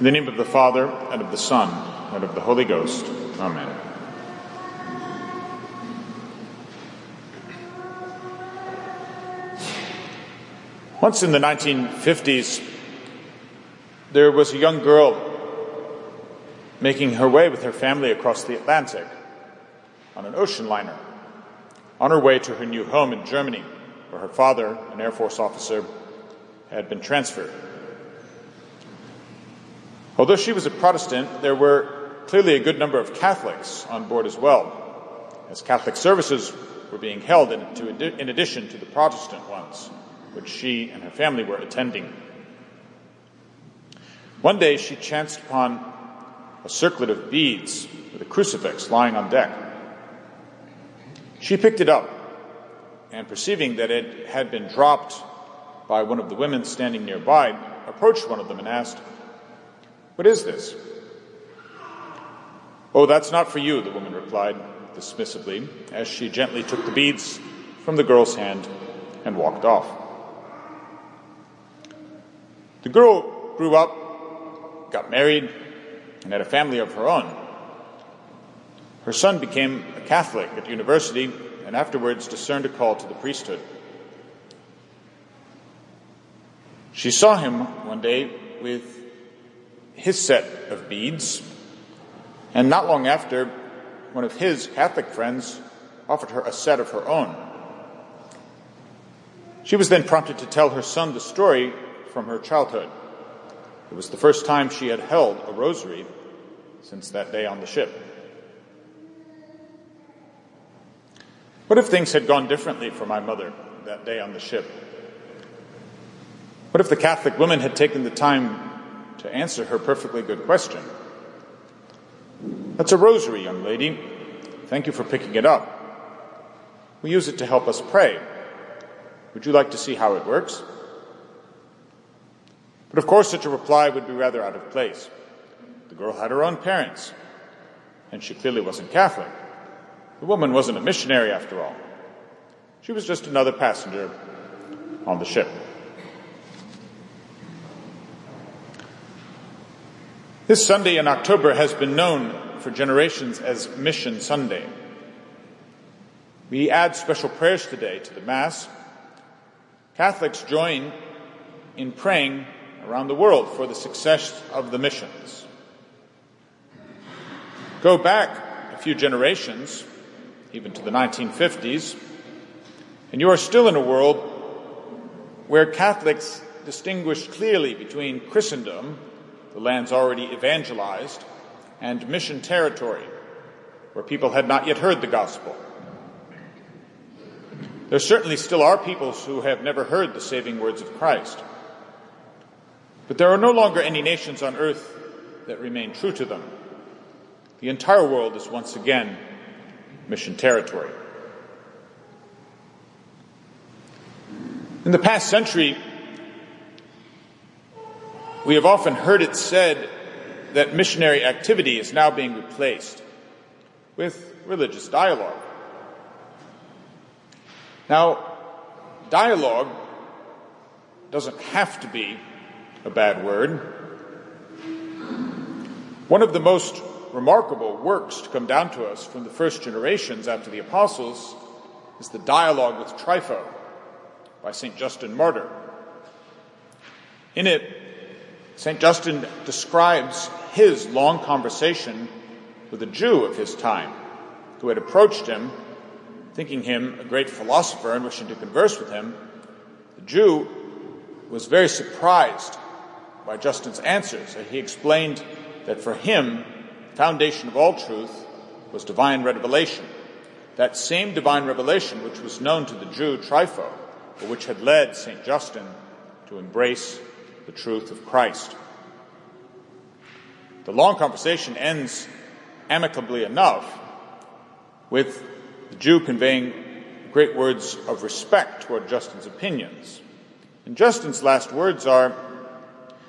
In the name of the Father, and of the Son, and of the Holy Ghost. Amen. Once in the 1950s, there was a young girl making her way with her family across the Atlantic on an ocean liner on her way to her new home in Germany, where her father, an Air Force officer, had been transferred. Although she was a Protestant, there were clearly a good number of Catholics on board as well, as Catholic services were being held in, to, in addition to the Protestant ones, which she and her family were attending. One day she chanced upon a circlet of beads with a crucifix lying on deck. She picked it up and perceiving that it had been dropped by one of the women standing nearby, approached one of them and asked, What is this? Oh, that's not for you, the woman replied dismissively as she gently took the beads from the girl's hand and walked off. The girl grew up, got married, and had a family of her own. Her son became a Catholic at university and afterwards discerned a call to the priesthood. She saw him one day with his set of beads, and not long after, one of his Catholic friends offered her a set of her own. She was then prompted to tell her son the story from her childhood. It was the first time she had held a rosary since that day on the ship. What if things had gone differently for my mother that day on the ship? What if the Catholic woman had taken the time to answer her perfectly good question? That's a rosary, young lady. Thank you for picking it up. We use it to help us pray. Would you like to see how it works? But of course, such a reply would be rather out of place. The girl had her own parents, and she clearly wasn't Catholic. The woman wasn't a missionary after all. She was just another passenger on the ship. This Sunday in October has been known for generations as Mission Sunday. We add special prayers today to the Mass. Catholics join in praying around the world for the success of the missions. Go back a few generations, even to the 1950s, and you are still in a world where Catholics distinguish clearly between Christendom, the lands already evangelized, and mission territory, where people had not yet heard the gospel. There certainly still are peoples who have never heard the saving words of Christ. But there are no longer any nations on earth that remain true to them. The entire world is once again mission territory. In the past century, we have often heard it said that missionary activity is now being replaced with religious dialogue. Now, dialogue doesn't have to be a bad word. One of the most remarkable works to come down to us from the first generations after the apostles is the dialogue with Trypho by St. Justin Martyr. In it, St. Justin describes his long conversation with a Jew of his time who had approached him, thinking him a great philosopher and wishing to converse with him. The Jew was very surprised by Justin's answers. He explained that for him, the foundation of all truth was divine revelation. That same divine revelation which was known to the Jew Trypho, but which had led St. Justin to embrace the truth of Christ. The long conversation ends amicably enough with the Jew conveying great words of respect toward Justin's opinions. And Justin's last words are,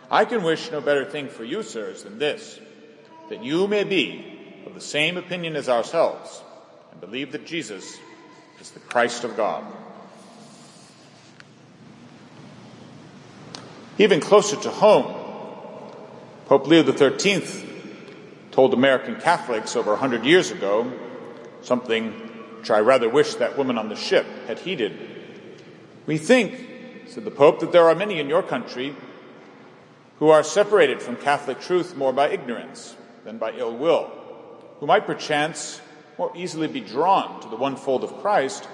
I can wish no better thing for you, sirs, than this, that you may be of the same opinion as ourselves and believe that Jesus is the Christ of God. Even closer to home, Pope Leo XIII told American Catholics over a hundred years ago something which I rather wish that woman on the ship had heeded. We think, said the Pope, that there are many in your country who are separated from Catholic truth more by ignorance than by ill will, who might perchance more easily be drawn to the one fold of Christ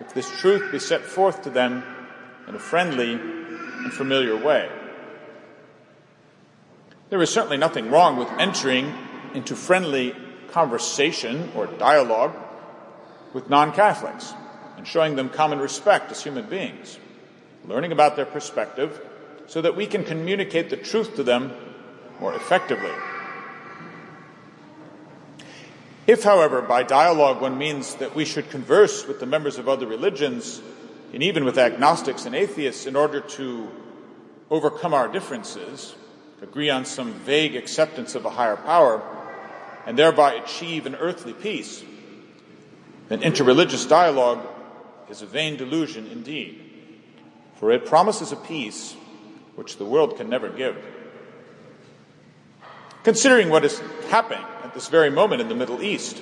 if this truth be set forth to them in a friendly and familiar way. There is certainly nothing wrong with entering into friendly conversation or dialogue with non Catholics and showing them common respect as human beings, learning about their perspective so that we can communicate the truth to them more effectively. If, however, by dialogue one means that we should converse with the members of other religions and even with agnostics and atheists in order to overcome our differences, agree on some vague acceptance of a higher power, and thereby achieve an earthly peace, then interreligious dialogue is a vain delusion indeed, for it promises a peace which the world can never give. Considering what is happening at this very moment in the Middle East,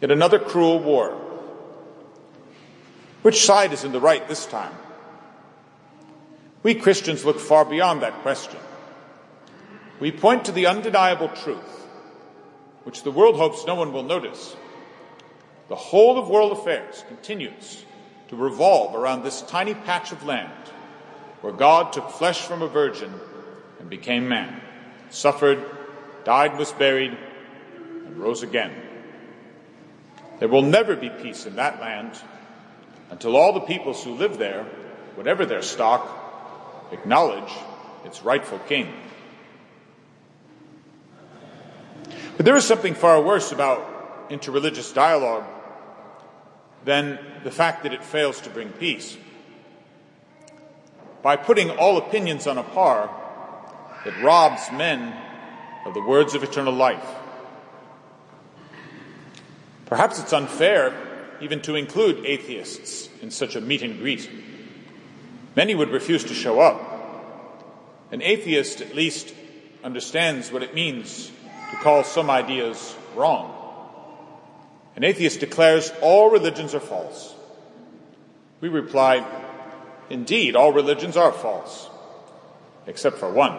yet another cruel war. Which side is in the right this time? We Christians look far beyond that question. We point to the undeniable truth, which the world hopes no one will notice. The whole of world affairs continues to revolve around this tiny patch of land where God took flesh from a virgin and became man, suffered, died, was buried, and rose again. There will never be peace in that land until all the peoples who live there, whatever their stock, acknowledge its rightful king. But there is something far worse about interreligious dialogue than the fact that it fails to bring peace by putting all opinions on a par it robs men of the words of eternal life. Perhaps it's unfair even to include atheists in such a meet and greet. Many would refuse to show up. An atheist at least understands what it means to call some ideas wrong. An atheist declares all religions are false. We reply, Indeed, all religions are false, except for one.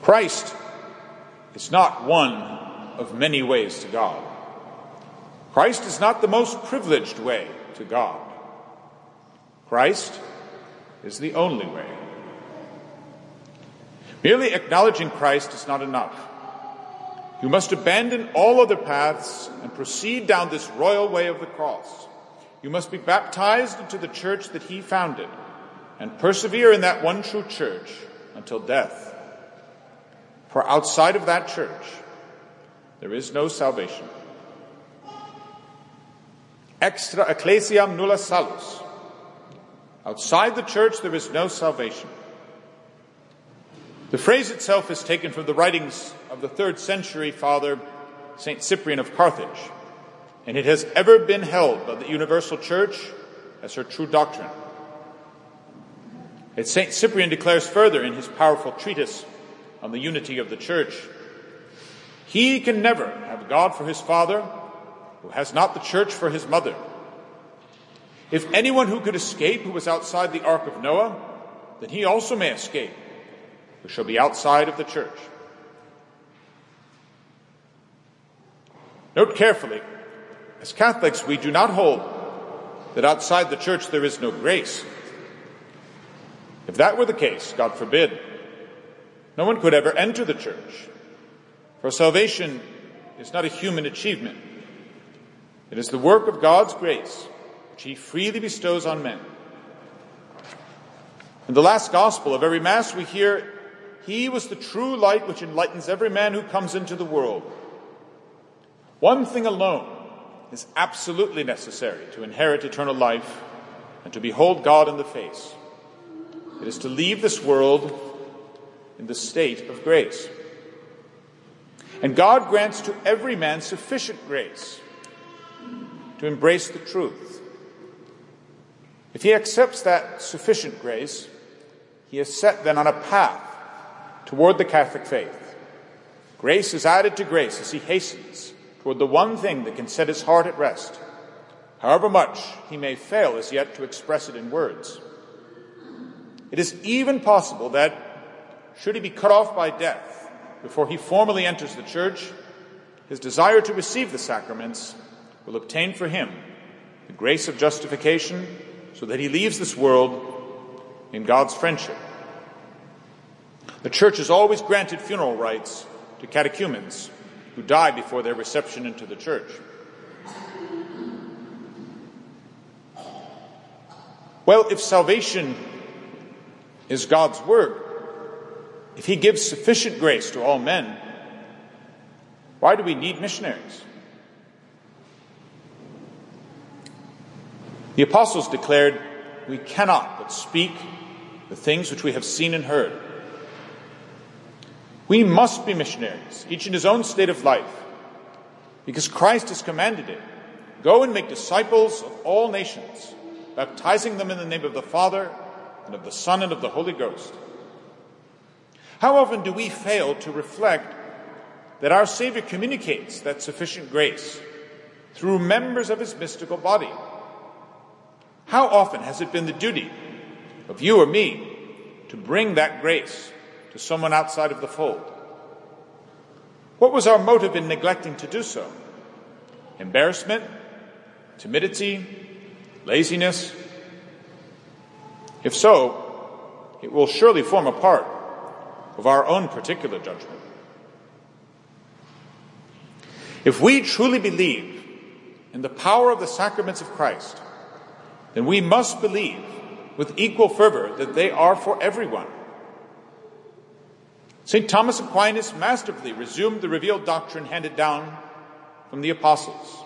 Christ is not one of many ways to God. Christ is not the most privileged way to God. Christ is the only way. Merely acknowledging Christ is not enough. You must abandon all other paths and proceed down this royal way of the cross. You must be baptized into the church that he founded and persevere in that one true church until death. For outside of that church, there is no salvation. Extra ecclesiam nulla salus. Outside the church, there is no salvation. The phrase itself is taken from the writings of the third century father, St. Cyprian of Carthage and it has ever been held by the Universal Church as her true doctrine. As St. Cyprian declares further in his powerful treatise on the unity of the Church, he can never have God for his father who has not the Church for his mother. If anyone who could escape who was outside the ark of Noah, then he also may escape, who shall be outside of the Church. Note carefully as Catholics, we do not hold that outside the church there is no grace. If that were the case, God forbid, no one could ever enter the church. For salvation is not a human achievement. It is the work of God's grace, which He freely bestows on men. In the last gospel of every Mass, we hear, He was the true light which enlightens every man who comes into the world. One thing alone is absolutely necessary to inherit eternal life and to behold God in the face. It is to leave this world in the state of grace. And God grants to every man sufficient grace to embrace the truth. If he accepts that sufficient grace, he is set then on a path toward the Catholic faith. Grace is added to grace as he hastens toward the one thing that can set his heart at rest, however much he may fail as yet to express it in words. It is even possible that, should he be cut off by death before he formally enters the church, his desire to receive the sacraments will obtain for him the grace of justification so that he leaves this world in God's friendship. The church has always granted funeral rites to catechumens who die before their reception into the church. Well, if salvation is God's work, if He gives sufficient grace to all men, why do we need missionaries? The apostles declared, We cannot but speak the things which we have seen and heard. We must be missionaries, each in his own state of life, because Christ has commanded it. Go and make disciples of all nations, baptizing them in the name of the Father, and of the Son, and of the Holy Ghost. How often do we fail to reflect that our Savior communicates that sufficient grace through members of his mystical body? How often has it been the duty of you or me to bring that grace to someone outside of the fold? What was our motive in neglecting to do so? Embarrassment? Timidity? Laziness? If so, it will surely form a part of our own particular judgment. If we truly believe in the power of the sacraments of Christ, then we must believe with equal fervor that they are for everyone. St. Thomas Aquinas masterfully resumed the revealed doctrine handed down from the apostles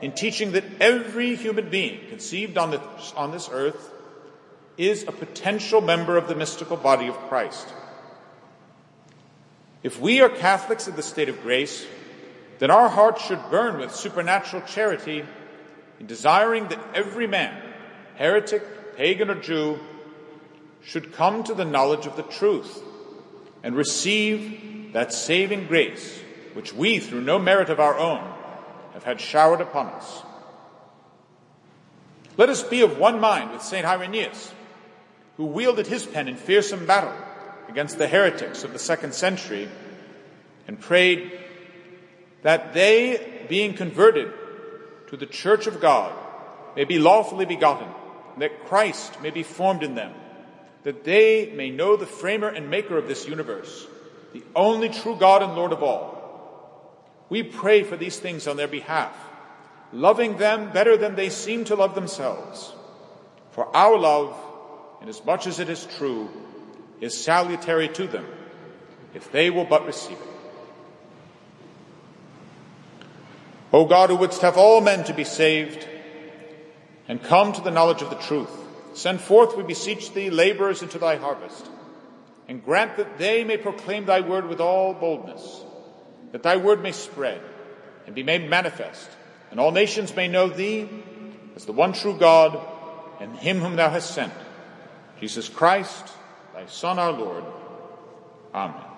in teaching that every human being conceived on, on this earth is a potential member of the mystical body of Christ. If we are Catholics in the state of grace, then our hearts should burn with supernatural charity in desiring that every man, heretic, pagan, or Jew, should come to the knowledge of the truth and receive that saving grace which we, through no merit of our own, have had showered upon us. Let us be of one mind with St. Irenaeus, who wielded his pen in fearsome battle against the heretics of the second century and prayed that they, being converted to the church of God, may be lawfully begotten, that Christ may be formed in them, that they may know the framer and maker of this universe, the only true God and Lord of all. We pray for these things on their behalf, loving them better than they seem to love themselves. For our love inasmuch as it is true, is salutary to them, if they will but receive it. O God, who wouldst have all men to be saved and come to the knowledge of the truth, send forth, we beseech thee, laborers into thy harvest, and grant that they may proclaim thy word with all boldness, that thy word may spread and be made manifest, and all nations may know thee as the one true God and him whom thou hast sent Jesus Christ, thy Son, our Lord. Amen.